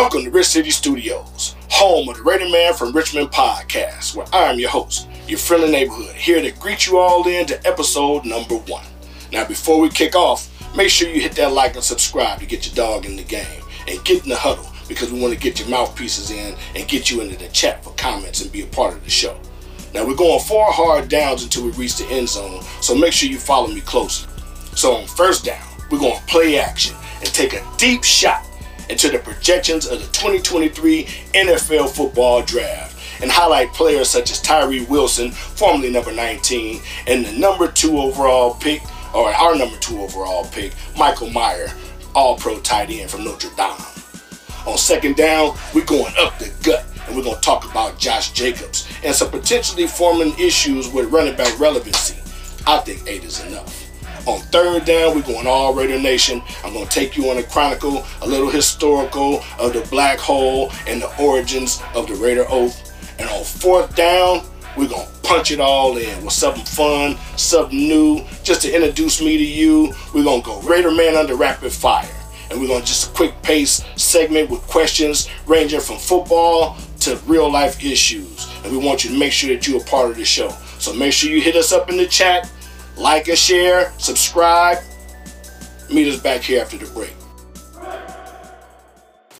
Welcome to Rich City Studios, home of the Raider Man from Richmond podcast, where I am your host, your friendly neighborhood, here to greet you all in to episode number one. Now, before we kick off, make sure you hit that like and subscribe to get your dog in the game and get in the huddle because we want to get your mouthpieces in and get you into the chat for comments and be a part of the show. Now, we're going four hard downs until we reach the end zone, so make sure you follow me closely. So, on first down, we're going to play action and take a deep shot into the projections of the 2023 NFL football draft and highlight players such as Tyree Wilson, formerly number 19, and the number two overall pick, or our number two overall pick, Michael Mayer, all pro tight end from Notre Dame. On second down, we're going up the gut and we're going to talk about Josh Jacobs and some potentially forming issues with running back relevancy. I think eight is enough. On third down, we're going all Raider Nation. I'm going to take you on a chronicle, a little historical of the black hole and the origins of the Raider Oath. And on fourth down, we're going to punch it all in with something fun, something new. Just to introduce me to you, we're going to go Raider Man under rapid fire. And we're going to just a quick pace segment with questions ranging from football to real life issues. And we want you to make sure that you're a part of the show. So make sure you hit us up in the chat, like and share, subscribe. Meet us back here after the break.